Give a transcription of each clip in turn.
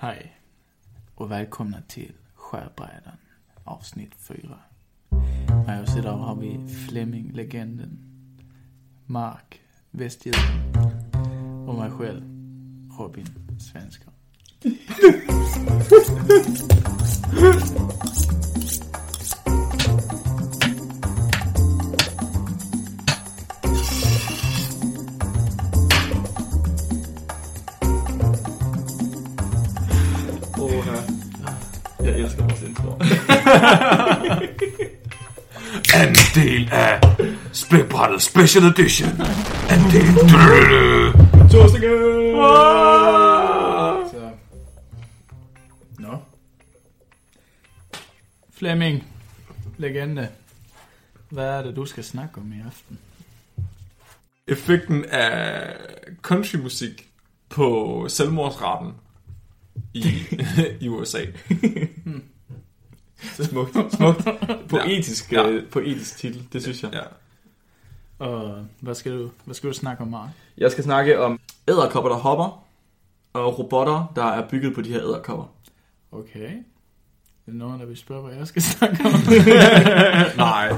Hej och välkomna till Skärbrädan avsnitt 4. Med oss idag har vi Fleming, legenden, Mark, Västjylland och mig själv, Robin, svenskar. En del af Spækbrættet Special Edition. En del... Torstinger! Så. Nå. Flemming, legende. Hvad er det, du skal snakke om i aften? Effekten af countrymusik på selvmordsraten i, i USA. Smukt. Smukt. Poetisk, Ja. øh, poetisk titel, det synes jeg. Ja. Og hvad skal du, hvad skal du snakke om, Mark? Jeg skal snakke om æderkopper, der hopper, og robotter, der er bygget på de her æderkopper. Okay. Er der nogen, der vil spørge, hvad jeg skal snakke om? Nej.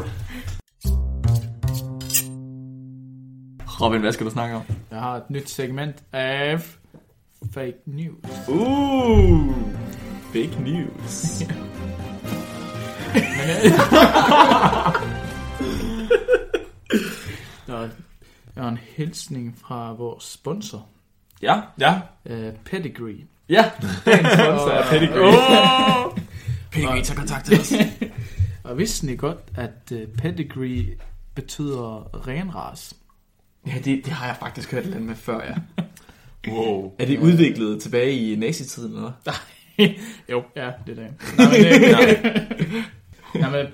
Robin, hvad skal du snakke om? Jeg har et nyt segment af fake news. Uh, fake news. Der er en hilsning fra vores sponsor, ja, Ja. uh, Pedigree. ja. Dagens sponsor er Pedigree. Oh! Pedigree, tag kontakt til os. Og vidste I godt, at uh, Pedigree betyder renras? Ja, det, det har jeg faktisk hørt lidt med før, ja. Wow. Er det udviklet tilbage i nazitiden, eller hvad? jo, ja, det er det. Nej, men, det, nej, men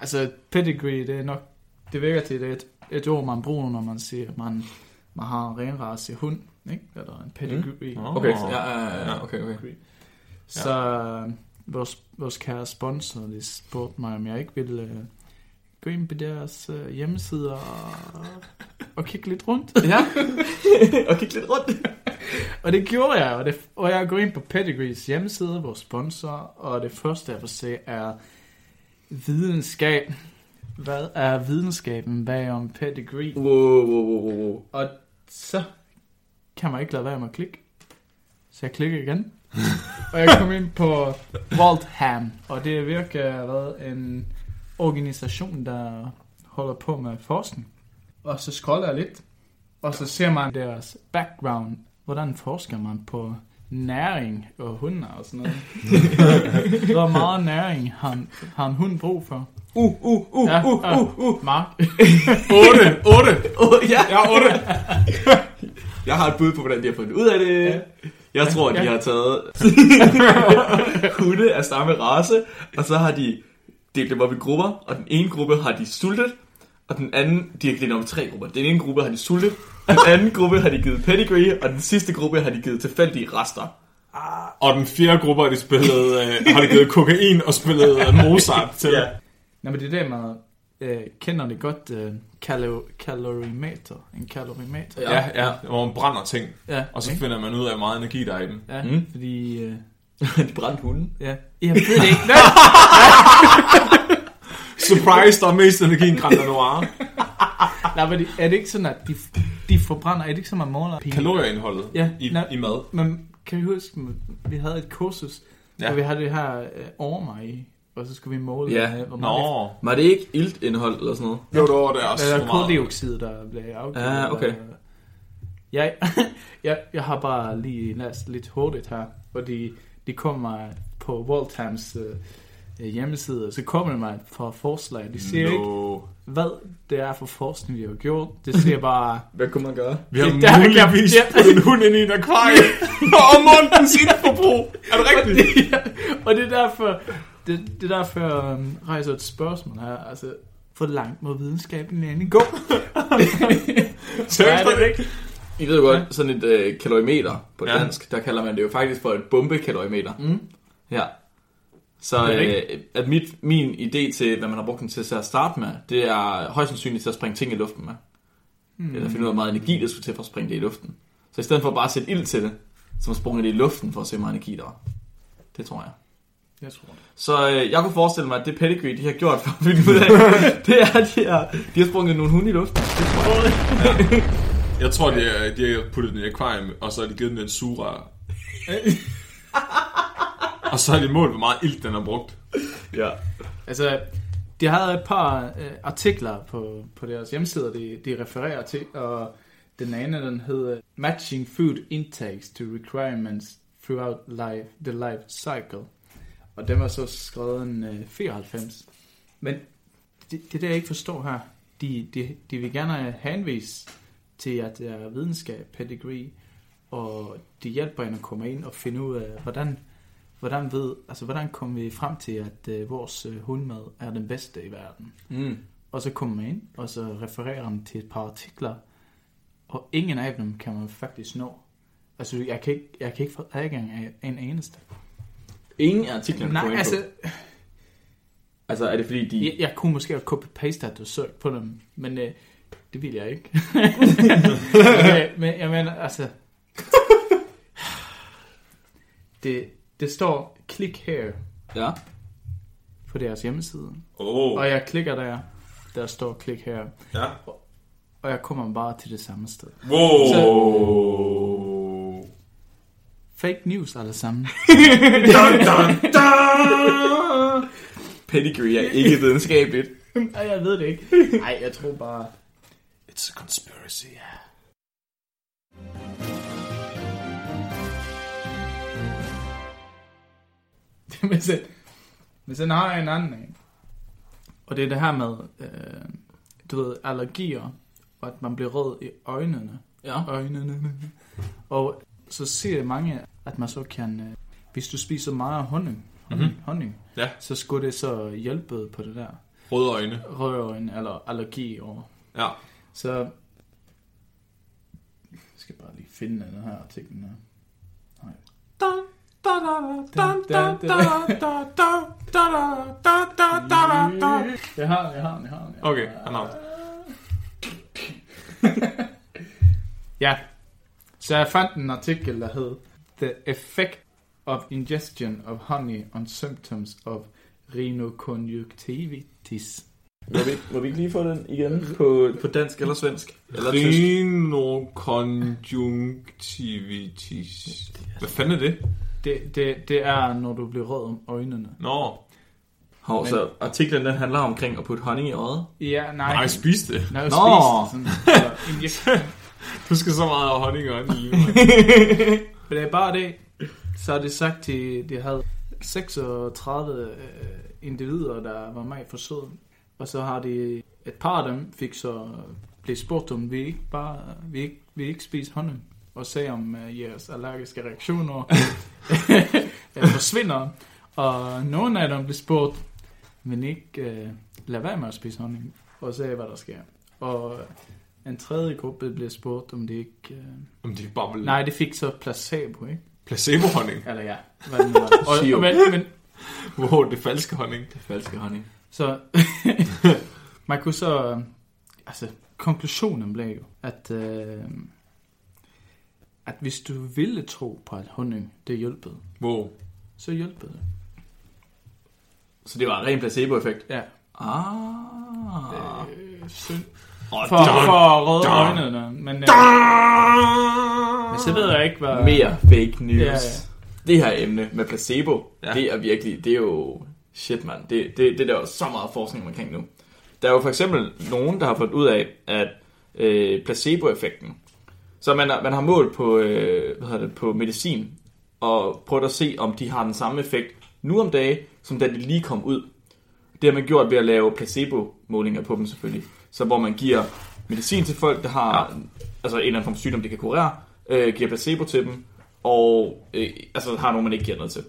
altså, pedigree, det er nok, det virker til, det er et, et ord, man bruger, når man siger, at man, man har en renrace hund, ikke? Eller en pedigree. Mm. Okay, ja, ja, ja, okay, okay. Så øh, vores, vores kære sponsor, de spurgte mig, om jeg ikke ville øh, gå ind på deres hjemmesider og, og kigge lidt rundt. Ja, og kigge lidt rundt. Og det gjorde jeg, og, det, og jeg går ind på Pedigrees hjemmeside, vores sponsor, og det første, jeg får se, er videnskab. Hvad er videnskaben bagom Pedigree? Wow, wow, wow, wow. Og så kan man ikke lade være med at klikke. Så jeg klikker igen. og jeg kom ind på Waltham, og det virker hvad, en organisation, der holder på med forskning. Og så scroller jeg lidt, og så ser man deres background. Hvordan forsker man på næring og hunder og sådan noget? Hvor meget næring har en, har en hund brug for? Uh, uh, uh, Ja, uh, uh, uh. Mark. 8. 8. Uh, ja. Ja, 8. Jeg har et bud på, hvordan de har fundet ud af det. Ja. Jeg tror, at de Ja. har taget hunde af samme race, og så har de delt dem op i grupper, og den ene gruppe har de sultet, og den anden, de har delt op i tre grupper. Den ene gruppe har de sultet, den anden gruppe har de givet pedigree, og den sidste gruppe har de givet tilfældige rester. Og den fjerde gruppe har de spillet, øh, har de givet kokain og spillet øh, Mozart til. Ja. Nå, men det er det, man øh, kender det godt, øh, kalo- kalorimeter. En kalorimeter. Ja, ja, hvor man brænder ting, ja og så ikke? finder man ud af, hvor meget energi der er i dem. Ja, Mm. mm. fordi... Øh, de brændte hunden. ja, jeg ved det ikke. Surprise, der er mest energi i en Grand Noir. Nej, men er det ikke sådan, at de, de forbrænder? Er det ikke sådan, man måler? Kalorieindholdet Ja, i, nej. i mad. Men kan vi huske, vi havde et kursus, ja. Ja. hvor vi havde det her øh, ormer i, og så skulle vi måle, Ja. øh, hvor meget Nå, Var det ikke iltindhold eller sådan noget? jo, det var det også. Hvor meget- koldioxid, der blev afgivet. Ah, okay. Øh, Jeg, jeg, jeg har bare lige læst lidt hurtigt her, fordi de kommer på Walthams øh, hjemmeside, så kommer man for forslag. De siger no. ikke, hvad det er for forskning, de har gjort. Det siger bare, Hvad kunne man gøre? Vi har Det der, muligvis ja. puttet en hund ind i en akvarie og målt sit forbrug. Er det rigtigt? ja, og det er derfor, det, det er derfor um, rejser et spørgsmål her. Altså, hvor langt må videnskaben egentlig gå? Så er det ikke? I ved jo godt, sådan et øh, kalorimeter på Ja. dansk, der kalder man det jo faktisk for et bombekalorimeter. Mm. Ja. Så Det er øh, at mit, min idé til, hvad man har brugt den til, til at starte med, det er højst sandsynligt til at springe ting i luften med. Mm. Eller finde ud af, hvor meget energi, der skulle til for at springe det i luften. Så i stedet for bare at sætte ild til det, som har sprunget i luften for at se, hvor mange key der var. Det tror jeg. Jeg tror det. Så øh, jeg kunne forestille mig, at det pedigree, de har gjort for at finde ud af, det er, at de har, de har sprunget nogle hunde i luften. Det tror jeg. Jeg tror, de har, de har puttet den i akvarium, og så har de givet den en sugerør. og så har de målt, hvor meget ilt den har brugt. Ja. Altså, de havde et par øh, artikler på, på deres hjemmesider, de, de refererer til, og den ene, den hed Matching Food Intakes to Requirements Throughout life, the Life Cycle. Og den var så skrevet en øh, 94. Men det, det der jeg ikke forstår her, de, de, de vil gerne henvise til, at det er videnskab, pedigree, og de hjælper en at komme ind og finde ud af, hvordan, hvordan ved, altså hvordan kommer vi frem til, at øh, vores øh, hundmad er den bedste i verden. Mm. Og så kommer man ind, og så refererer man til et par artikler, og ingen af dem kan man faktisk nå. Altså, jeg kan ikke, jeg kan ikke få adgang af en eneste. Ingen af artiklerne Nej, altså. Altså, er det fordi, de... jeg, jeg kunne måske have copy-pastet og søgt på dem, men øh, det vil jeg ikke. okay, men jeg mener, altså... det, det står, click here Ja. på deres hjemmeside. Åh, Og jeg klikker der, der står click here, ja. og jeg kommer bare til det samme sted. Wow. Fake news alle sammen. dun, dun, dun. Pedigree er ikke videnskabeligt. Nej, jeg ved det ikke. Nej, jeg tror bare... It's a conspiracy. Men, så, men så har jeg en anden en. Og det er det her med, øh, du ved, allergier, og at man bliver rød i øjnene. Ja. Øjnene. Og så siger mange, at man så kan, øh, hvis du spiser meget honning, honning, Mhm. mm-hmm. honning Ja. så skulle det så hjælpe på det der Røde øjne. røde øjne, eller allergi over. Ja. Så jeg skal bare lige finde den her artikel her. Nej. Dun, Jeg har den, jeg har den, jeg har den. Okay, han har Ja, så jeg fandt en artikel, der hed The Effect of Ingestion of Honey on Symptoms of Rhinoconjunctivitis. Må vi, må vi ikke lige få den igen på, på dansk eller svensk? Eller tysk? Rhinoconjunctivitis. Hvad fanden er det? Det, det, det er, når du bliver rød om øjnene. Nå, Hov, så artiklen den handler omkring at putte honning i øjet. Ja, nej. nej, spis det. Nej, Nå. spis det sådan. Så Du skal så meget have honning i øjnene lige. Men det er bare det. Så har de sagt, at de havde 36 øh, individer, der var med i forsøget. Og så har de, et par af dem fik så blev spurgt om, vi ikke bare, vi ikke, vi ikke spise honning. Og se om uh, jeres allergiske reaktioner øh, forsvinder. Og nogle af dem blev spurgt, men ikke uh, lad være med at spise honning. Og se, hvad der sker. Og en tredje gruppe blev spurgt, om det ikke... Uh, Om de bare vil... Nej, det fik så placebo, ikke? Placebo-honning. Eller ja, hvad det nu var. og, og, men, men, Wow, det er falske honning. Det falske honning. så man kunne så, altså konklusionen blev jo, at, øh, at hvis du ville tro på, at honning det hjælpede, Wow. så hjælpede det. Så det var en ren placebo-effekt? Ja, Ah. øh, synd. For, for røde øjnene, men, øh, men så ved jeg ikke, hvad... Mere fake news. Ja, ja. Det her emne med placebo, Ja. ja. det er virkelig, det er jo... Shit, mand. Det, det, det er der jo så meget forskning omkring nu. Der er jo for eksempel nogen, der har fundet ud af, at øh, placebo-effekten, så man, har- man har målt på, øh, hvad hedder det, på medicin, og prøvet at se, om de har den samme effekt nu om dagen, som da de lige kom ud. Det har man gjort ved at lave placebo-målinger på dem selvfølgelig. Så hvor man giver medicin til folk, der har ja. altså en eller anden form for sygdom, de kan kurere, øh, giver placebo til dem, og øh, altså har nogen, man ikke giver noget til.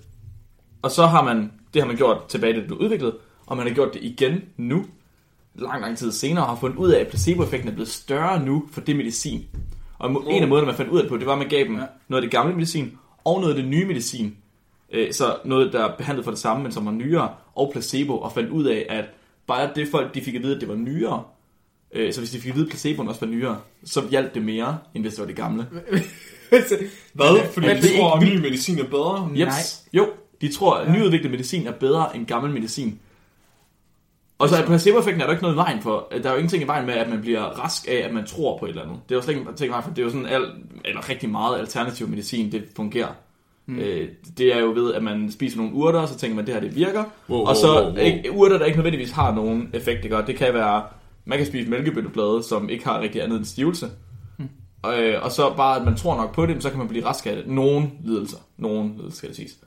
Og så har man, det har man gjort tilbage, da det blev udviklet, og man har gjort det igen nu, lang, lang tid senere, og har fundet ud af, at placeboeffekten er blevet større nu for det medicin. Og mo- en af måderne, man fandt ud af det på, det var, at man gav dem Ja. noget af det gamle medicin, og noget af det nye medicin. Øh, Så noget, der er behandlet for det samme, men som var nyere, og placebo, og fandt ud af, at bare det folk, de fik at vide, at det var nyere, Øh, så hvis de fik at vide, at placeboen også var nyere, så hjalp det mere, end hvis det var det gamle. Hvad? Fordi Men de tror, at ny medicin er bedre? Jeps. Jo, de tror, at nyudviklet medicin er bedre end gammel medicin. Og så er placeboeffekten er der ikke noget i vejen for. Der er jo ingenting i vejen med, at man bliver rask af, at man tror på et eller andet. Det er jo slet ikke ting i vejen for. Det er jo sådan al, eller rigtig meget alternativ medicin, det fungerer. Mm. Øh, det er jo ved, at man spiser nogle urter, og så tænker man, at det her det virker. Wow, og så wow, wow. Ikke, urter, der ikke nødvendigvis har nogen effekt. Ikke? Det kan være, man kan spise mælkebøtteblade, som ikke har rigtig andet end stivelse. Mm. Og, øh, og så bare, at man tror nok på det, så kan man blive rask af det. Nogle lidelser. Nogle lidelser, skal det siges.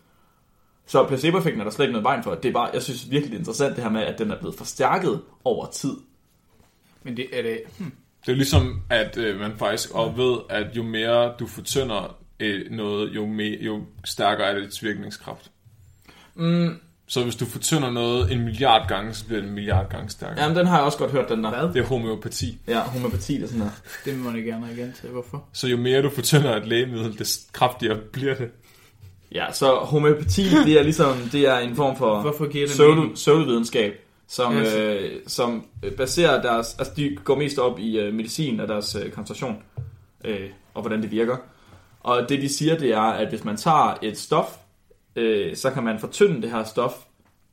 Så placeboeffekten er der slet ikke noget vejen for. Det er bare, jeg synes virkelig, det er interessant det her med, at den er blevet forstærket over tid. Men det er det... Hmm. Det er ligesom, at øh, man faktisk også ved, at jo mere du fortynder øh, noget, jo, mere, jo stærkere er det dets virkningskraft. Mm, Så hvis du fortynder noget en milliard gange, så bliver det en milliard gange stærkere. jamen, den har jeg også godt hørt, den der. Hvad? Det er homeopati. Ja, homopati, det er sådan her. Det må jeg gerne igen til. Hvorfor? Så jo mere du fortynder et lægemiddel, des kraftigere bliver det. Ja, så homopati, det er ligesom, det er en form for pseudovidenskab, som, Yes. øh, som baserer deres, altså de går mest op i øh, medicin og deres øh, koncentration, øh, og hvordan det virker. Og det de siger, det er, at hvis man tager et stof, øh, så kan man fortynde det her stof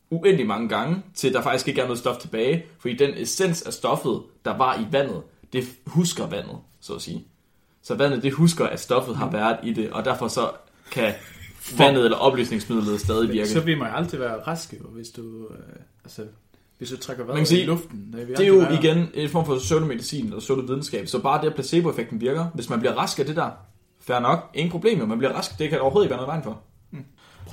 uendelig mange gange, til der faktisk ikke er noget stof tilbage, fordi den essens af stoffet, der var i vandet, det husker vandet, så at sige. Så vandet, det husker, at stoffet har været i det, og derfor så kan vandet eller opløsningsmidlet stadig virke. Så vil man jo altid være rask, jo, hvis du... Øh, altså, hvis du trækker vejret i luften. Det, Det er jo være- igen en form for pseudomedicin eller pseudovidenskab, så bare det, at placeboeffekten virker, hvis man bliver rask af det der, fair nok, ingen problem, jo, man bliver rask, det kan der overhovedet ikke være noget vejen for.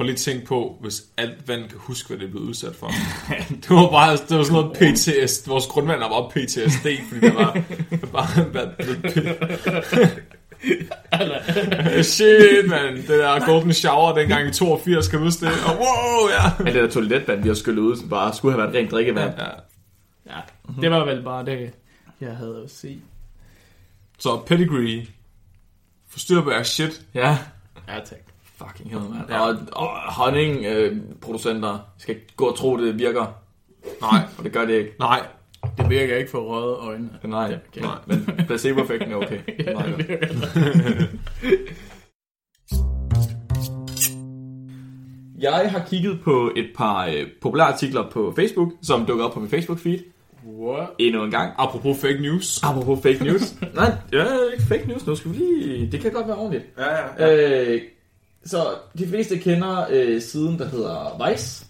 Prøv lige at tænke på, hvis alt vand kan huske, hvad det er blevet udsat for. det var bare det var sådan noget PTSD. Vores grundvand var bare PTSD, fordi det var bare været Shit, man. Det der golden shower dengang i 82, kan du huske det? Og wow, ja. Alt det der toiletvand, vi har skyllet ud, som bare skulle have været rent drikkevand. ja. Ja, det var vel bare det, jeg havde at sige. Så pedigree. Forstyr på jeres shit. Ja. Ja, tak. Fucking hell, man. Og, og honningproducenter skal ikke gå og tro, det virker. Nej, For det gør det ikke. nej, Det virker ikke for røde øjne. Nej, Okay. nej. men placeboeffekten er okay. Nej, det virker. Jeg har kigget på et par øh, populære artikler på Facebook, som dukker op på min Facebook-feed What? endnu en gang. apropos fake news. Apropos fake news. Nej, ja, ikke fake news. Nu skal vi lige... Det kan godt være ordentligt. Ja, ja, Øh, så de fleste kender øh, siden, der hedder Vice.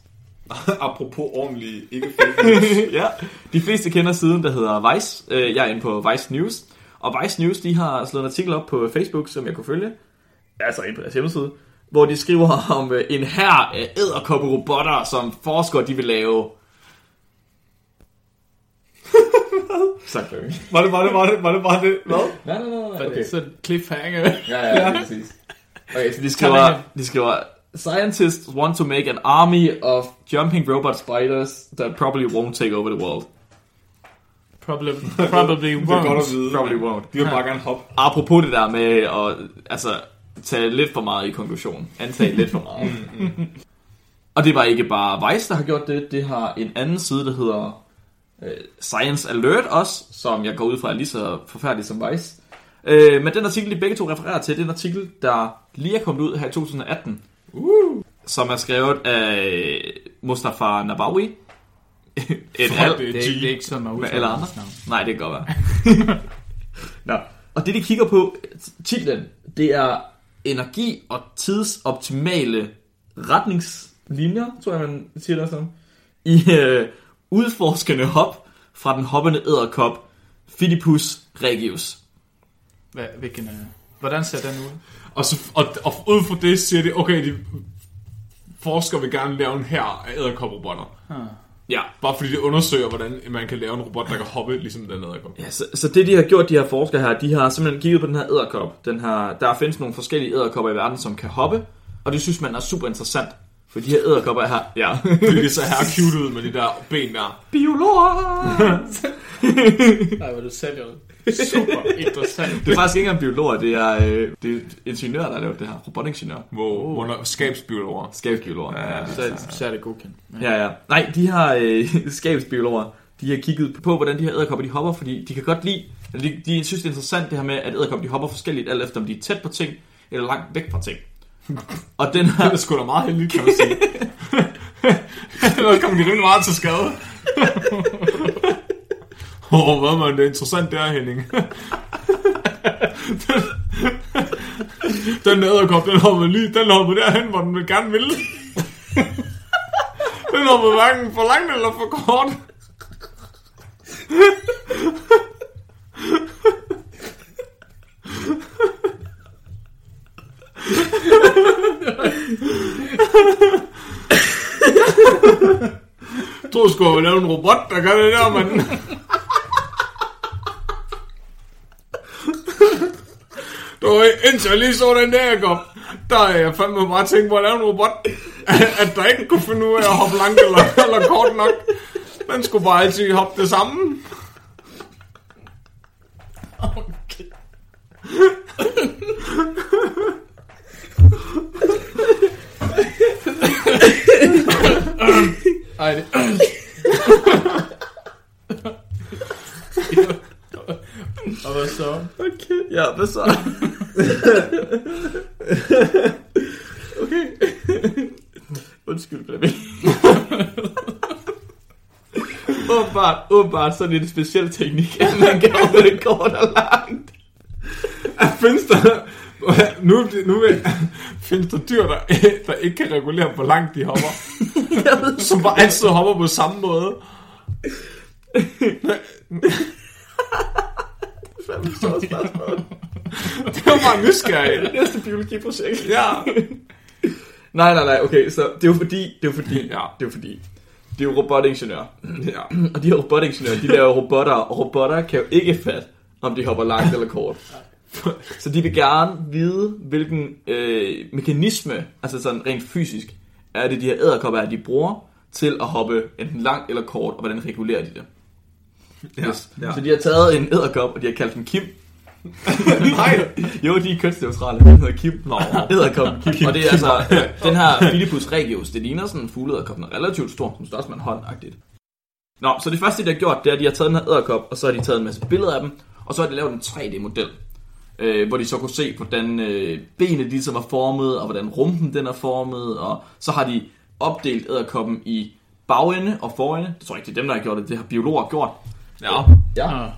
apropos ordentlig, ikke ja, de fleste kender siden, der hedder Vice. Øh, jeg er inde på Vice News. Og Vice News, de har slået en artikel op på Facebook, som jeg kunne følge. Altså inde på deres hjemmeside. Hvor de skriver om øh, en her af æderkopperobotter, som forskere de vil lave. Sagt det ikke. Var det, var det, var det, var det bare det? Hvad? Nej, nej, nej, nej. Okay. Okay. Så er det cliffhanger. Ja, ja, ja. præcis. Okay, så de skriver, de skriver, Scientists want to make an army of jumping robot spiders that probably won't take over the world. Probably, probably Det er godt at won't. vide. Probably won't. De vil bare gerne hoppe. Apropos det der med at altså, tage lidt for meget i konklusion. Antage lidt for meget. Og det var ikke bare Vice, der har gjort det. Det har en anden side, der hedder øh, Science Alert også, som jeg går ud fra er lige så forfærdelig som Vice. Øh, men den artikel, de begge to refererer til, det er en artikel, der lige er kommet ud her i 2018. Uh. Som er skrevet af Mustafa Nabawi. Et Fuck, halvt det er Det er, ikke- sådan, man udtaler alle andre. Nej, det kan godt være. Nå. Og det, de kigger på, titlen, det er energi- og tidsoptimale retningslinjer, tror jeg, man siger det sådan, i øh, udforskende hop fra den hoppende æderkop Phidippus regius. Hvad, hvilken, øh, hvordan ser den ud? Og, så, og, og ud fra det siger de, okay, de forskere vil gerne lave en her af æderkoprobotter. Ah. Ja, Bare fordi de undersøger, hvordan man kan lave en robot, der kan hoppe ligesom den æderkop. Ja, så, så det de har gjort, de her forskere her, de har simpelthen kigget på den her æderkop. Den her, der findes nogle forskellige æderkopper i verden, som kan hoppe, og det synes man er super interessant. For de her æderkopper er her, ja, det ser her cute ud med de der ben der. biologer! Nej, hvad du sælger Super interessant. Det er faktisk ikke engang biologer, det er, øh, det er ingeniører, der har lavet det her. Robotingeniører. Hvor, hvor der skabsbiologer. Skabsbiologer. Ja, ja. Så, så er det godkendt. Men, Ja, ja. Nej, de her øh, skabsbiologer, de har kigget på, hvordan de her æderkopper de hopper, fordi de kan godt lide, eller de, de synes det er interessant det her med, at æderkopper de hopper forskelligt, alt efter om de er tæt på ting, eller langt væk fra ting. Og den Det her, er sgu da meget heldigt, kan man sige. Ellers kommer de rimelig meget til skade. Åh, oh, hvad man, det er interessant der, Henning. den, æderkop, den hopper lige, den hopper derhen, hvor den vil gerne vil. den hopper hverken for langt eller for kort. Jeg tror sgu, at vi lave en robot, der gør det der, mand. Du mens jeg lige så den der, jeg der er jeg fandme bare tænkt på at lave en robot, at der ikke kunne finde ud af at hoppe langt eller, eller kort nok. Man skulle bare altid hoppe det samme. Okay. Ej, det... Og hvad så? okay, ja, hvad så? okay. Undskyld, Flemming. åbenbart, åbenbart, så er det en speciel teknik, at man kan hoppe det kort og langt. Findes der... Nu, nu findes der dyr, der, der ikke kan regulere, hvor langt de hopper. Som bare altid hopper på samme måde. Fandme stort spørgsmål. Det var bare nysgerrig. Næste biologiprojekt. Ja. Nej, nej, nej, okay, så det er jo fordi, det er jo fordi, Ja. det er jo fordi, det er jo robotingeniører. ja. Og de her robotingeniører, de laver robotter, og robotter kan jo ikke fatte, om de hopper langt eller kort. Så de vil gerne vide, hvilken øh, mekanisme, altså sådan rent fysisk, er det de her æderkopper, er, de bruger til at hoppe enten langt eller kort, og hvordan regulerer de det. Ja. Yes. Så de har taget en æderkop, og de har kaldt den Kim. Nej. Jo, de er kønsneutrale. Den hedder Kim. Nå. Æderkoppen Kim. Og det er altså, den her Philippus regius, det ligner sådan en fugleæderkop, den er relativt stor, som størst med en hånd -agtigt. Nå, så det første, de har gjort, det er, at de har taget den her æderkop, og så har de taget en masse billeder af dem, og så har de lavet en 3D-model, øh, hvor de så kunne se, hvordan øh, benet ligesom er formet, og hvordan rumpen den er formet, og så har de opdelt æderkoppen i bagende og forende. Det tror jeg ikke, det er dem, der har gjort det, det har biologer gjort. Ja. Ja. Ah,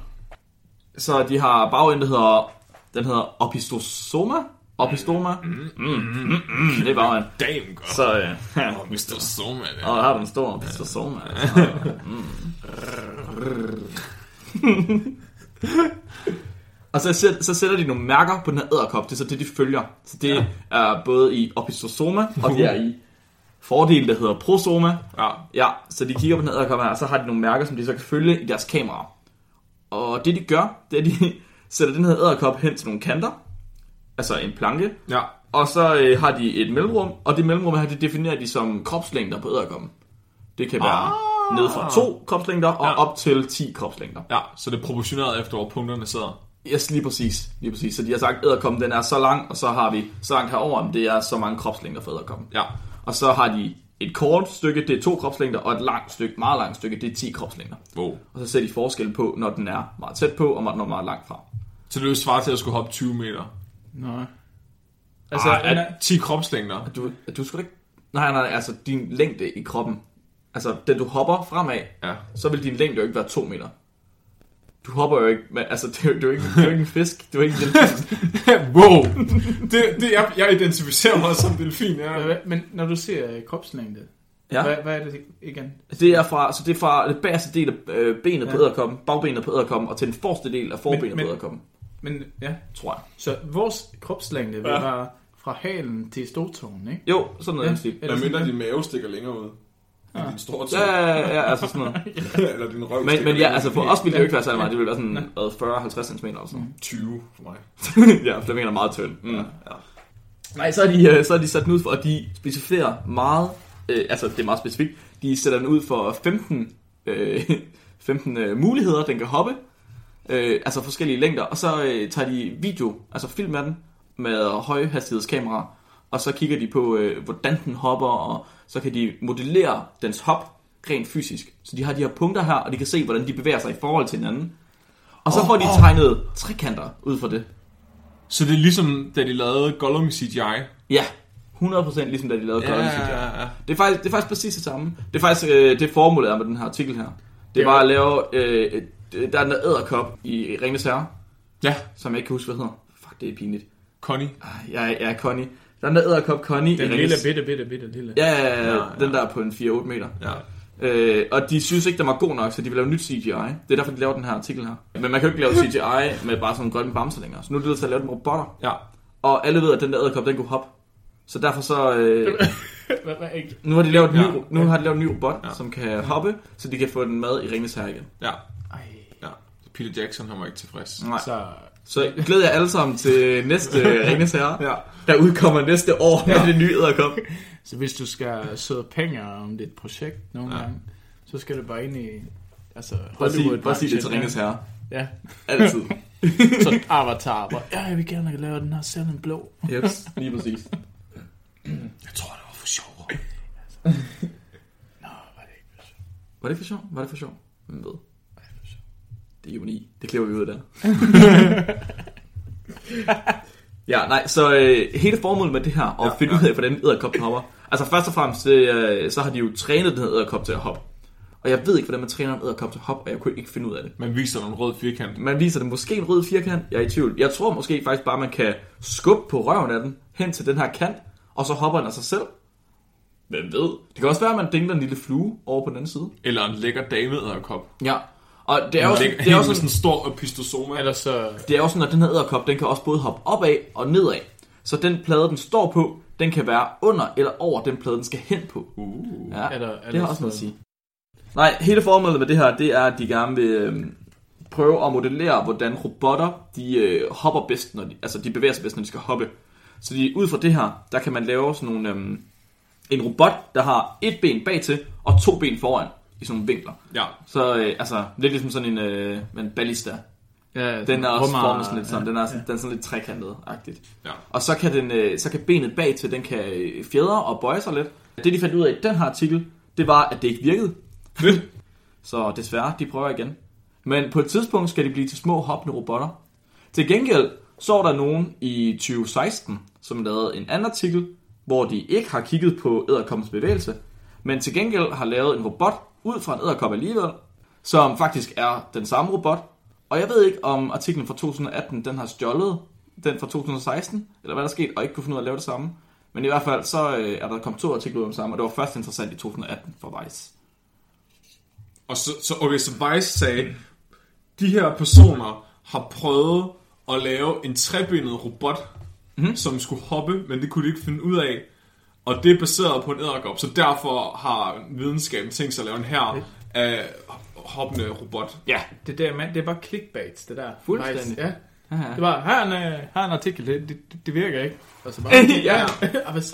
Så de har bagende, der hedder, den hedder opistosoma. Opistoma. Mm, mm, mm, mm, det er bagende. Damn, godt. Så, øh, ja. Åh, Mr. Soma, det. Og der har du en stor opistosoma. Og så, sæt- så sætter de nogle mærker på den her æderkop. Det er så det, de følger. Så det ja. er både i opistosoma, og det er i fordelen, der hedder prosoma. Ja. Ja, så de kigger på den her æderkop her, og så har de nogle mærker, som de så kan følge i deres kamera. Og det de gør, det er, at de sætter den her æderkop hen til nogle kanter, altså en planke, Ja. og så øh, har de et mellemrum, og det mellemrum her, det definerer de som kropslængder på æderkoppen. Det kan være ah. ned fra to kropslængder og Ja. op til 10 kropslængder. Ja, så det er proportioneret efter, hvor punkterne sidder. Yes, lige præcis. Lige præcis. Så de har sagt, æderkoppen den er så lang, og så har vi så langt herover, det er så mange kropslængder for æderkoppen. Ja. Og så har de et kort stykke, det er to kropslængder, og et langt stykke, meget langt stykke, det er 10 kropslængder. Wow. Og så ser de forskel på, når den er meget tæt på, og når den er meget langt fra. Så det vil svare til at skulle hoppe 20 meter. nej. Altså, Ej, er, at 10 kropslængder. Du, du skulle ikke... Nej, nej, altså din længde i kroppen. Altså, da du hopper fremad, Ja. så vil din længde jo ikke være 2 meter. Du hopper jo ikke, men, altså, det er jo, det er ikke, det er ikke en fisk. Du er ikke en delfin. wow. Det, det, jeg, jeg identificerer mig som delfin. Ja. Hvad- men når du ser øh, kropslængde, Ja. hvad, hvad er det igen? Det er fra, så det er fra det bagerste del af øh, benet ja. på æderkoppen, bagbenet på æderkoppen, og til den forreste del af forbenet Men- men- på æderkoppen, Men ja, tror jeg. så vores kropslængde vil Ja. være fra halen til stortåen, ikke? Jo, sådan noget Ja. Eller sådan, din mave stikker længere ud. End din store Ja, ja, ja, ja, altså sådan noget. Eller din røv Men, men ja, altså for os ville det jo ikke være særlig meget. Det ville være sådan hvad, 40-50 cm eller sådan 20 for mig. ja, Flemming er meget tynd. Mm. Ja. Nej, så er, de, øh, så er de sat den ud for, at de specificerer meget, øh, altså det er meget specifikt, de sætter den ud for 15, øh, 15 øh, muligheder, den kan hoppe, øh, altså forskellige længder, og så øh, tager de video, altså film af den, med højhastighedskamera, og så kigger de på, øh, hvordan den hopper, og så kan de modellere dens hop rent fysisk. Så de har de her punkter her, og de kan se, hvordan de bevæger sig i forhold til hinanden. Og så får de tegnet trekanter ud fra det. Så det er ligesom, da de lavede Gollum CGI. Ja, 100% ligesom da de lavede Gollum CGI. ja. Det er, faktisk, det er faktisk præcis det samme. Det er faktisk øh, det formålet er med den her artikel her. Det var at lave, øh, øh, der er den der æderkop i Ringens Herre, Ja, som jeg ikke kan huske, hvad hedder. Fuck, det er pinligt. Connie. Jeg, jeg er Connie. Der er den der æderkop Connie Den lille, Ringens... bitte, bitte, bitte lille. Ja, ja, ja, Ja, den der på en 4-8 meter. Ja. Øh, og de synes ikke, den var god nok, så de vil lave nyt CGI. Det er derfor, de laver den her artikel her. Men man kan jo ikke lave CGI med bare sådan en grøn bamse længere. Så nu er det nødt til at lave den med robotter. Ja. Og alle ved, at den der æderkop, den kunne hoppe. Så derfor så... Øh, nu har de lavet en ny, nu har de lavet en ny robot, Ja. som kan hoppe, så de kan få den med i Ringens Herre igen. Ja. Ej, ja. Peter Jackson, han var ikke tilfreds. Nej. så... Så glæder jeg alle sammen til næste Ringens Herre, Ja. der udkommer næste år med det nye æderkop. Så hvis du skal søge penge om dit projekt nogle Ja. ja. gange, så skal du bare ind i altså, prøv at sige det til Ringens Herre. Ja, Altid. så Avatar. Bare, ja, jeg vil gerne lave den her selv en blå. Jeps, lige præcis. Jeg tror, det var for sjov. Nå, var det ikke så? Var det for sjov? Var det for sjov? Hvem ved? Det er ironi. Det klipper vi ud af der. ja, nej, så øh, hele formålet med det her, at Ja, finde ja. ud af, hvordan æderkop hopper. Altså først og fremmest, øh, så har de jo trænet den her æderkop til at hoppe. Og jeg ved ikke, hvordan man træner en æderkop til at hoppe, og jeg kunne ikke finde ud af det. Man viser nogle røde firkant. Man viser det måske en rød firkant, jeg er i tvivl. Jeg tror måske faktisk bare, man kan skubbe på røven af den, hen til den her kant, og så hopper den af sig selv. Hvem ved? Det kan også være, at man dingler en lille flue over på den anden side. Eller en lækker dame æderkop. Ja, og det er jo, det er med sådan en stor opistosoma. Ellers så... det er jo sådan, at den her æderkop, den kan også både hoppe opad og nedad. Så den plade, den står på, den kan være under eller over den plade, den skal hen på. Uh. Ja, Eller- det eller har også noget at sige. Nej, hele formålet med det her, det er, at de gerne vil øh, prøve at modellere, hvordan robotter, de øh, hopper bedst, når de, altså de bevæger sig bedst, når de skal hoppe. Så de, ud fra det her, der kan man lave sådan nogle, øh, en robot, der har et ben bagtil og to ben foran i sådan nogle vinkler. Ja. Så øh, altså, lidt ligesom sådan en, øh, en ballista. Ja, Den er også formet sådan lidt sådan, ja, den er, sådan, den er sådan lidt trekantet-agtigt. Ja. Og så kan, den, øh, så kan benet bag til, den kan øh, fjedre og bøje sig lidt. Det de fandt ud af i den her artikel, det var, at det ikke virkede. så desværre, de prøver igen. Men på et tidspunkt skal de blive til små hoppende robotter. Til gengæld så var der nogen i 2016, som lavede en anden artikel, hvor de ikke har kigget på æderkoppens bevægelse, men til gengæld har lavet en robot ud fra en æderkop alligevel, som faktisk er den samme robot. Og jeg ved ikke, om artiklen fra 2018, den har stjålet den fra 2016, eller hvad der er sket, og ikke kunne finde ud af at lave det samme. Men i hvert fald, så øh, er der kommet to artikler ud om det samme, og det var først interessant i 2018 for Vice. Og så, så, okay, så Vice sagde, de her personer har prøvet at lave en trebenet robot, mm. som skulle hoppe, men det kunne de ikke finde ud af. Og det er baseret på en æderkop, så derfor har videnskaben tænkt sig at lave en her af hoppende robot. Ja, Det, der, man, det er bare clickbait, det der. Fuldstændig. Faktisk, Ja. Det var, her er en, øh, her er en artikel, det, det, det virker ikke. Og så bare, ja.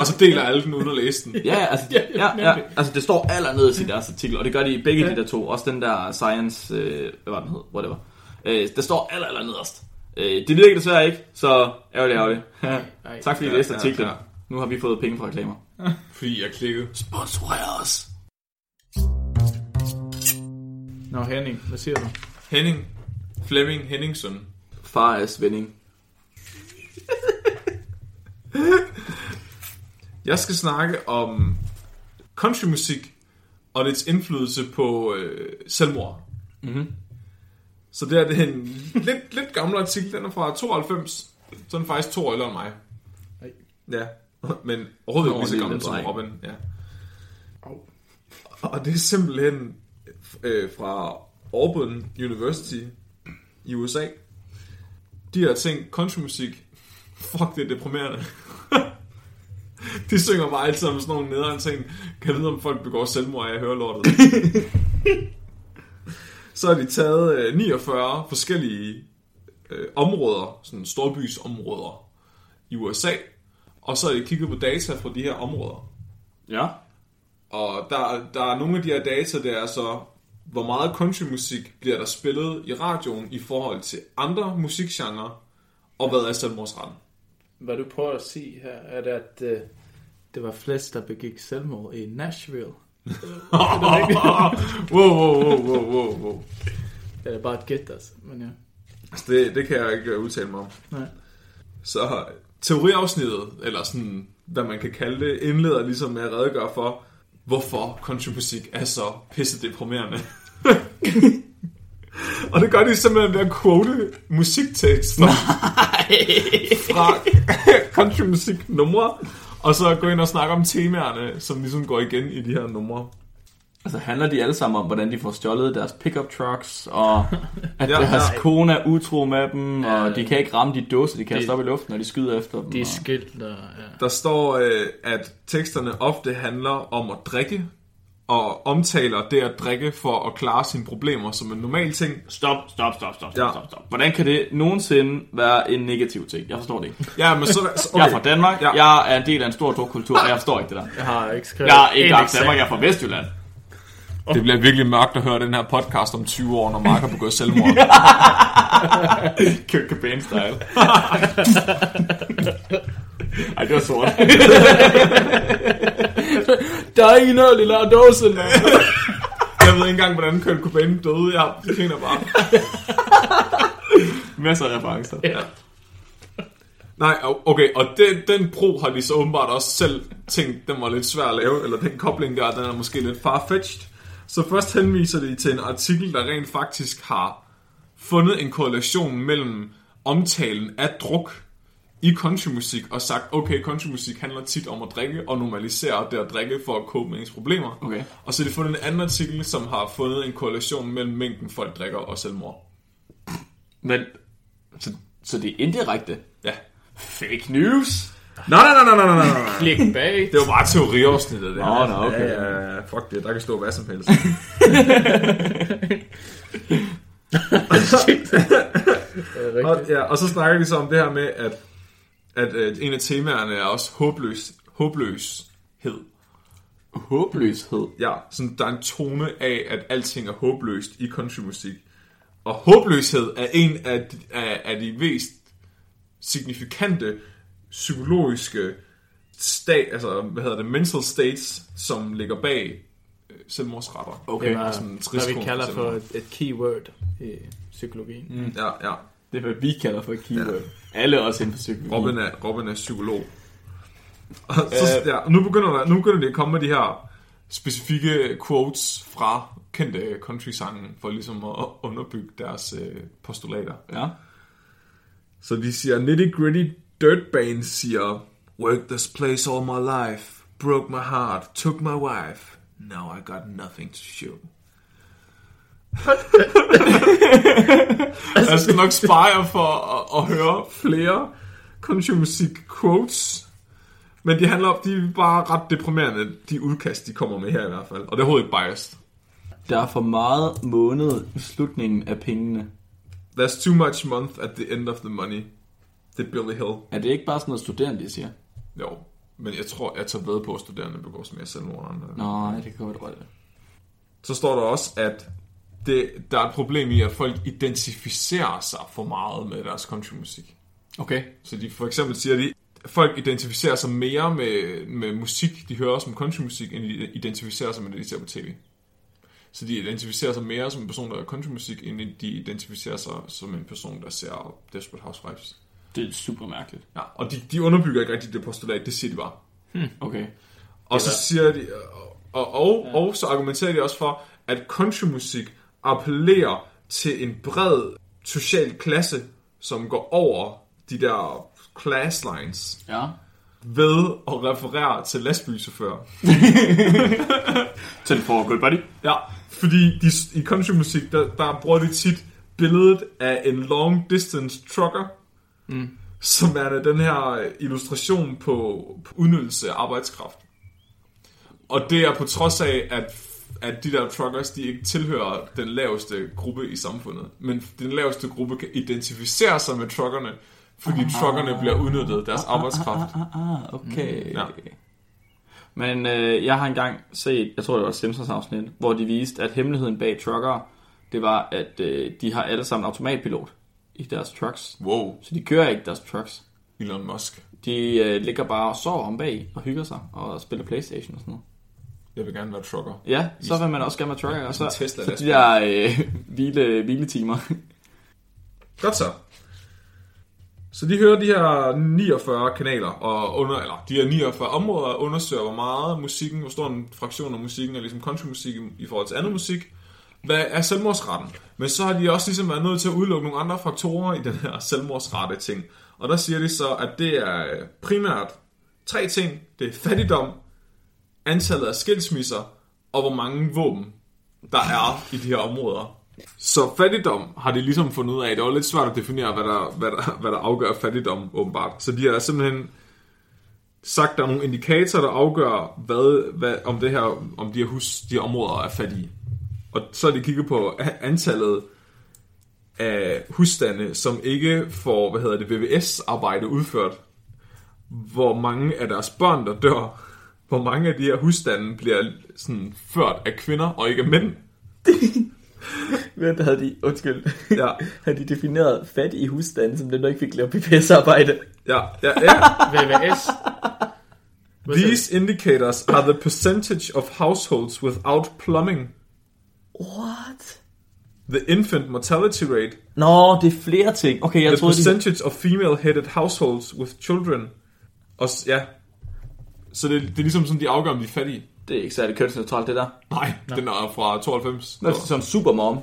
Og så deler alle den uden at læse den. Ja, altså, Ja, ja, altså det står allernede i deres artikel, og det gør de i begge Ja. de der to. Også den der Science, øh, hvad var den hed, whatever. Øh, det står aller, aller nederst. Øh, det virker desværre ikke, så ærgerligt, ærgerligt. Tak fordi I Ja, læste ja, artiklen. ja. Nu har vi fået penge fra reklamer. Fordi jeg klikkede. Sponsorer os. Nå Henning, hvad siger du? Henning. Flemming Henningsson. Far er Svending. Jeg skal snakke om countrymusik og dets indflydelse på øh, selvmord. Mhm. Så det er, det er en lidt, lidt gammel artikel. Den er fra 92. Så er den faktisk to år ældre end mig. Ej. Ja, men overhovedet ikke lige så gammel som. Robin. Ja. Au. Og det er simpelthen øh, fra Auburn University i USA. De har tænkt, countrymusik, fuck det er deprimerende. De synger bare altid om sådan nogle nederen ting. Kan vide, om folk begår selvmord af at høre lortet. Så har de taget øh, 49 forskellige øh, områder, sådan storbysområder i USA, og så har de kigget på data fra de her områder. Ja. Og der, der er nogle af de her data, der er så, hvor meget countrymusik bliver der spillet i radioen i forhold til andre musikgenre, og hvad er selvmordsretten? Hvad du prøver at sige her, er det, at øh, det var flest, der begik selvmord i Nashville. wow, wow, wow, wow, wow, wow. Det er bare et gæt, altså. Men ja. Altså, det, det kan jeg ikke udtale mig om. Nej. Så teoriafsnittet, eller sådan, hvad man kan kalde det, indleder ligesom med at redegøre for, hvorfor countrymusik er så pisse deprimerende. Og det gør de simpelthen ved at quote musiktekster fra countrymusik numre, og så gå ind og snakke om temaerne, som ligesom går igen i de her numre. Altså handler de alle sammen om, hvordan de får stjålet deres pickup trucks, og at Ja, deres ja. kone er utro med dem, Ja. og de kan ikke ramme de dåser, de kaster De- op i luften, når de skyder efter dem. De er og... skilt, og ja. Der står, øh, at teksterne ofte handler om at drikke, og omtaler det at drikke for at klare sine problemer som en normal ting. Stop, stop, stop, stop, Ja. stop, stop, stop. Hvordan kan det nogensinde være en negativ ting? Jeg forstår det ikke. Ja, men så... Okay. Jeg er fra Danmark, Ja. jeg er en del af en stor drukkultur, og jeg forstår ikke det der. Jeg har ikke skrevet Jeg er ikke fra. Danmark, jeg er fra Vestjylland. Det bliver virkelig mørkt at høre den her podcast om 20 år, når Mark har begået selvmord. Kurt Cobain-style. Ej, det var sort. Der er lille dåse, mand. Jeg ved ikke engang, hvordan Kurt Cobain døde. Jeg griner bare. Masser af referencer. Ja. Nej, okay, og den, den pro har de så åbenbart også selv tænkt, den var lidt svær at lave, eller den kobling der, den er måske lidt farfetched. Så først henviser de til en artikel, der rent faktisk har fundet en korrelation mellem omtalen af druk i countrymusik, og sagt, okay, countrymusik handler tit om at drikke, og normalisere det at drikke for at cope med ens problemer. Okay. Og så har de fundet en anden artikel, som har fundet en korrelation mellem mængden folk drikker og selvmord. Men, så, så det er indirekte. Ja. Fake news. Nej, nej, nej, nej, nej, nej. Klik bag. Det var bare teoriafsnittet, det Nå, nå, okay. Ja, ja, ja, fuck det, der kan stå hvad som helst. Og, ja, og så snakker de så om det her med, at, at, at en af temaerne er også håbløs, håbløshed. Håbløshed. Ja, sådan, der er en tone af, at alting er håbløst i countrymusik. Og håbløshed er en af de, af, af de mest signifikante psykologiske stat, altså, hvad hedder det, mental states, som ligger bag øh, selvmordsretter. Okay. Det var, sådan en hvad vi kalder for et, et keyword i psykologien. Mm. Ja, ja. Det er, hvad vi kalder for et keyword. Ja. Alle også inden for psykologi. Robin er, Robin er psykolog. Og så, ja, og nu, begynder der, nu begynder det at komme med de her specifikke quotes fra kendte country-sange, for ligesom at underbygge deres øh, postulater. Ja. Så de siger, nitty gritty dirtband siger, worked this place all my life, broke my heart, took my wife, now I got nothing to show. Jeg skal nok spare for at, at høre flere countrymusik quotes. Men de handler om, de er bare ret deprimerende, de udkast, de kommer med her i hvert fald. Og det er overhovedet ikke biased. Der er for meget måned i slutningen af pengene. There's too much month at the end of the money. Det er Billy Hill. Er det ikke bare sådan noget studerende, de siger? Jo, men jeg tror, jeg tager ved på, at studerende begår mere selvmord. end- Nå, det kan godt være det. Så står der også, at det, der er et problem i, at folk identificerer sig for meget med deres countrymusik. Okay. Så de for eksempel siger, de, at folk identificerer sig mere med, med musik, de hører som countrymusik, end de identificerer sig med det, de ser på tv. Så de identificerer sig mere som en person, der er countrymusik, end de identificerer sig som en person, der ser Desperate Housewives. Det er super mærkeligt. Ja, og de, de underbygger ikke rigtig det postulat, det siger de bare. Okay. Og så siger de, og, og, ja. og så argumenterer de også for, at countrymusik appellerer til en bred social klasse, som går over de der class lines, Ja. ved at referere til lastbilchauffører. Til for good buddy. Ja, fordi de, i countrymusik, der, der bruger de tit billedet af en long distance trucker, mm. som er den her illustration på, på udnyttelse af arbejdskraft. Og det er på trods af, at, at de der truckers, de ikke tilhører den laveste gruppe i samfundet. Men den laveste gruppe kan identificere sig med truckerne, fordi truckerne bliver udnyttet deres arbejdskraft. Ah, okay. Mm, ja. Men øh, jeg har engang set, jeg tror det var Simpsons afsnit, hvor de viste, at hemmeligheden bag truckere, det var, at øh, de har alle sammen automatpilot i deres trucks. Wow, Så de kører ikke deres trucks. Elon Musk. De øh, ligger bare og sover om bag og hygger sig og spiller Playstation og sådan noget. Jeg vil gerne være trucker. Ja, så vil man også gerne være trucker, og så, Tesla så de der øh, hvile, hviletimer. Godt så. Så de hører de her 49 kanaler, og under, eller de her 49 områder, og undersøger, hvor meget musikken, hvor stor en fraktion af musikken er ligesom countrymusik i forhold til andet musik. Hvad er selvmordsretten? Men så har de også ligesom været nødt til at udelukke nogle andre faktorer i den her selvmordsrette ting. Og der siger de så, at det er øh, primært tre ting. Det er fattigdom, antallet af skilsmisser, og hvor mange våben der er i de her områder. Så fattigdom har de ligesom fundet ud af. Det var lidt svært at definere, hvad der, hvad der, hvad der afgør fattigdom, åbenbart. Så de har simpelthen sagt, der er nogle indikatorer, der afgør, hvad, hvad, om, det her, om de her, hus, de her områder er fattige. Og så har de kigget på antallet af husstande, som ikke får, hvad hedder det, VVS-arbejde udført. Hvor mange af deres børn, der dør. Hvor mange af de her husstande bliver sådan ført af kvinder og ikke af mænd. Vent, havde de, undskyld, Ja, havde de defineret fat i husstanden, som dem, der ikke fik lavet PPS-arbejde? ja, ja, ja. VVS. These indicators are the percentage of households without plumbing, What? the infant mortality rate, Nå, det er flere ting. Okay, jeg the troede, de... percentage of female-headed households with children. Og ja, så det, det er ligesom sådan, de afgør, om de er fattige. Det er ikke særlig kønsneutralt, det der. Nej, den er fra 92. Det er som supermom,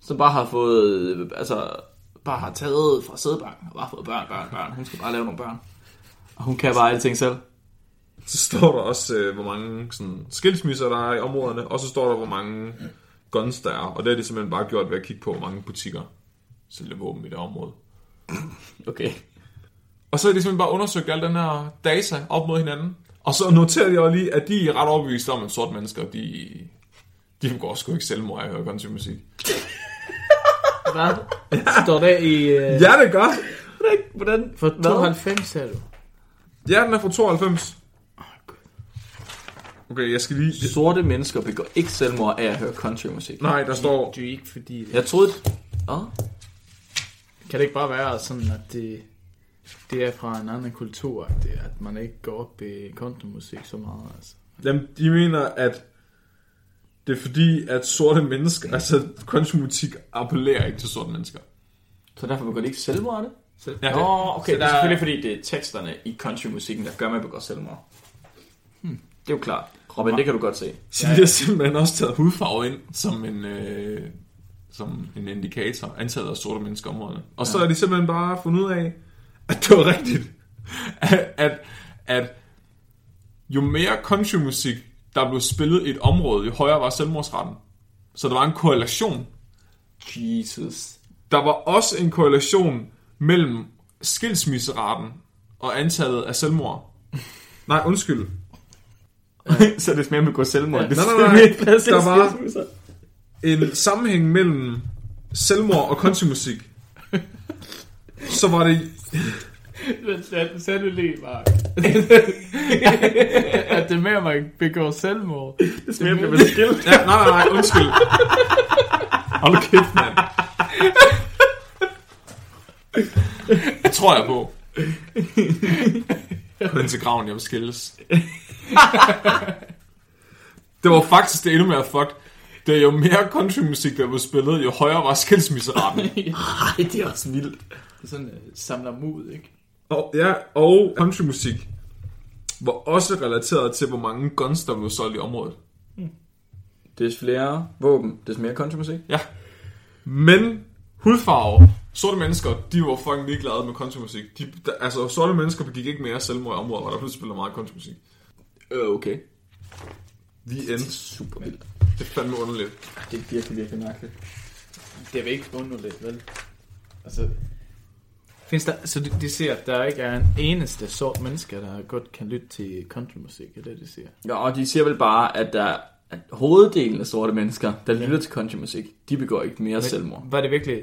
som bare har fået, altså, bare har taget fra sædebanken og bare fået børn, børn, børn. Hun skal bare lave nogle børn. Og hun kan bare alting selv. Så står der også, øh, hvor mange sådan, skilsmisser der er i områderne, og så står der, hvor mange guns der er. Og det er de simpelthen bare gjort ved at kigge på, hvor mange butikker sælger våben i det område. Okay. Og så er de simpelthen bare undersøgt al den her data op mod hinanden. Og så noterer jeg også lige, at de er ret overbevist om, at sorte mennesker, de, de går sgu ikke selvmord af at høre countrymusik. Hvad? Står der i... Uh, Ja, det gør. Hvordan? for 92, sagde du? Ja, den er fra 92. Okay, jeg skal lige... Sorte mennesker begår ikke selvmord af at høre countrymusik. Nej, der står... Det er ikke fordi... Det. Jeg troede... Åh, Kan det ikke bare være sådan, at det, det er fra en anden kultur, at, det, at man ikke går op i countrymusik så meget? Altså. Jamen, de mener, at det er fordi, at sorte mennesker... Altså, countrymusik appellerer ikke til sorte mennesker. så derfor begår de ikke selvmord af det? Så, Ja. Nå, okay, Så det er der- selvfølgelig fordi, det er teksterne i countrymusikken, der gør, at man begår selvmord. Hmm. Det er jo klart. Robin, det kan du godt se. Så de har simpelthen også taget hudfarve ind som en, øh, som en indikator, antallet af sorte mennesker områderne. Og så er de simpelthen bare fundet ud af, at det var rigtigt. At, at, at jo mere countrymusik, der blev spillet i et område, jo højere var selvmordsretten. Så der var en korrelation. Jesus. Der var også en korrelation mellem skilsmisseraten og antallet af selvmord. Nej, undskyld. så det smager med at begå selvmord. Det Nej, er nej, nej. Der var- en sammenhæng mellem selvmord og countrymusik, så var det... Lige, Mark? at det mere, man begår selvmord. Det smager med at skilt. Ja, nej, nej, nej, undskyld. Hold nu kæft, mand. Det tror jeg på. Den til graven, jeg vil skilles. Det var faktisk det endnu mere fucked. Det er jo mere countrymusik, der blev spillet, jo højere var skilsmisseraten. Ej, det er også vildt. Det er sådan, uh, samler mod, ikke? Og, ja, og countrymusik var også relateret til, hvor mange guns, der blev solgt i området. Des flere våben, des mere countrymusik. Ja. Men hudfarve, sorte mennesker, de var fucking ligeglade med countrymusik. De, der, altså, sorte mennesker begik ikke mere selvmord i områder, hvor der pludselig spiller meget countrymusik. Øh, okay. The end. Super vildt. Det er fandme underligt. Det er virkelig, virkelig mærkeligt. Det er vel ikke underligt, vel? Altså, findes der, så de, de siger, at der ikke er en eneste sort menneske, der godt kan lytte til countrymusik, er det, de siger? Ja, og de siger vel bare, at der at hoveddelen af sorte mennesker, der lytter til countrymusik, de begår ikke mere selvmord. Var det virkelig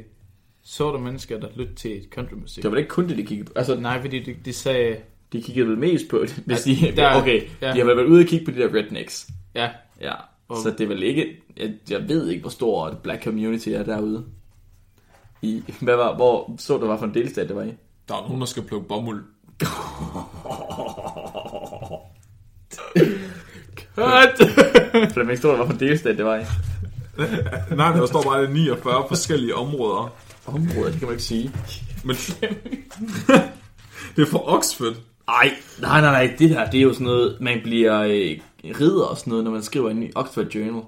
sorte mennesker, der lytter til countrymusik? Det var vel ikke kun det, de kiggede på. Altså, Nej, fordi de, de sagde, de kiggede vel mest på det, hvis Ja, de... der- okay, ja. de har vel været ude og kigge på de der rednecks. ja, Ja, Og- så det er vel ikke... Jeg, jeg ved ikke, hvor stor et black community er derude. I, hvad var, hvor så du, hvad for en delstat det var i? Der er nogen, der skal plukke bomuld. Flemming stod der, hvorfor delstat det var i. Nej, der står bare, at det er 49 forskellige områder. Områder, det kan man ikke sige. Men det er fra Oxford. Ej, nej, nej, nej, det her, det er jo sådan noget, man bliver øh, ridder og sådan noget, når man skriver ind i Oxford Journal.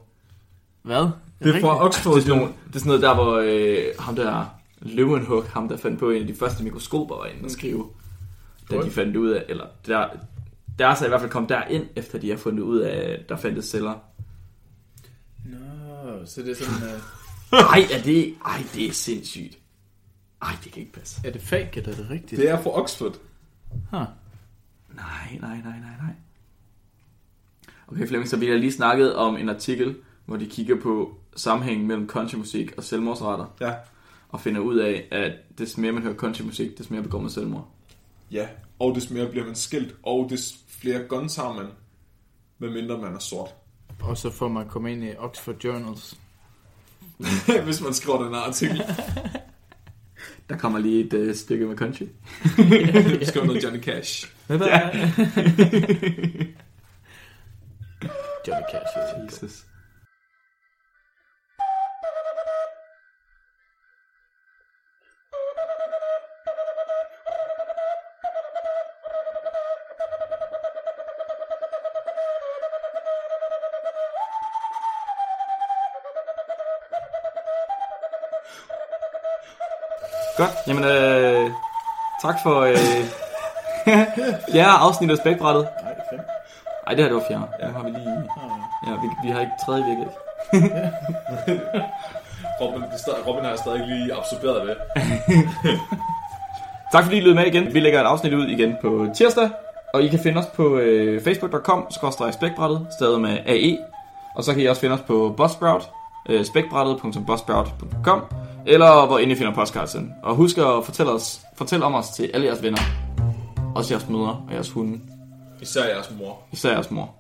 Hvad? Det er fra Oxford. Det er sådan, det er sådan noget der, hvor øh, ham der, Leeuwenhoek, ham der fandt på en af de første mikroskoper, var inde og skrive, da de fandt ud af, eller der, der er så i hvert fald kommet derind, efter de har fundet ud af, at der fandtes celler. Nå, så det er sådan... Uh, Ej, er det, ej, det er sindssygt. Ej, det kan ikke passe. er det fake, eller er det rigtigt? Det er fra Oxford. Huh. Nej, nej, nej, nej, nej. Okay, Flemming, så vi har lige snakket om en artikel, hvor de kigger på sammenhængen mellem countrymusik og selvmordsretter, Ja. og finder ud af, at des mere man hører countrymusik, des mere begår man selvmord. Ja. Og des mere bliver man skilt, og des flere guns har man, medmindre man er sort. Og så får man komme ind i Oxford Journals. Hvis man skriver den her artikel. Der kommer lige et øh, stykke med country. Skriver noget Johnny Cash. Ja. Johnny Cash. Jesus. Godt. Jamen, øh, tak for øh, fjerde afsnit af spækbrættet. Nej, det er fem. Ej, det her det var fjerde. Ja. Nu har vi lige... Ja, vi, vi har ikke tredje virkelig. Robin, er stadig, Robin har stadig ikke lige absorberet det. Tak fordi I lyttede med igen. Vi lægger et afsnit ud igen på tirsdag. Og I kan finde os på øh, facebook.com spækbrættet, stadig med AE. Og så kan I også finde os på Buzzsprout, øh, spækbrættet.buzzsprout.com eller hvor end I finder podcasten. Og husk at fortælle, os, fortælle om os til alle jeres venner. Også jeres mødre og jeres hunde. Især jeres mor. Især jeres mor.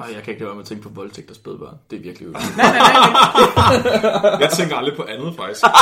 Ej, jeg kan ikke lade være med at tænke på voldtægt og spædbørn. Det er virkelig øvrigt. Jeg tænker aldrig på andet, faktisk.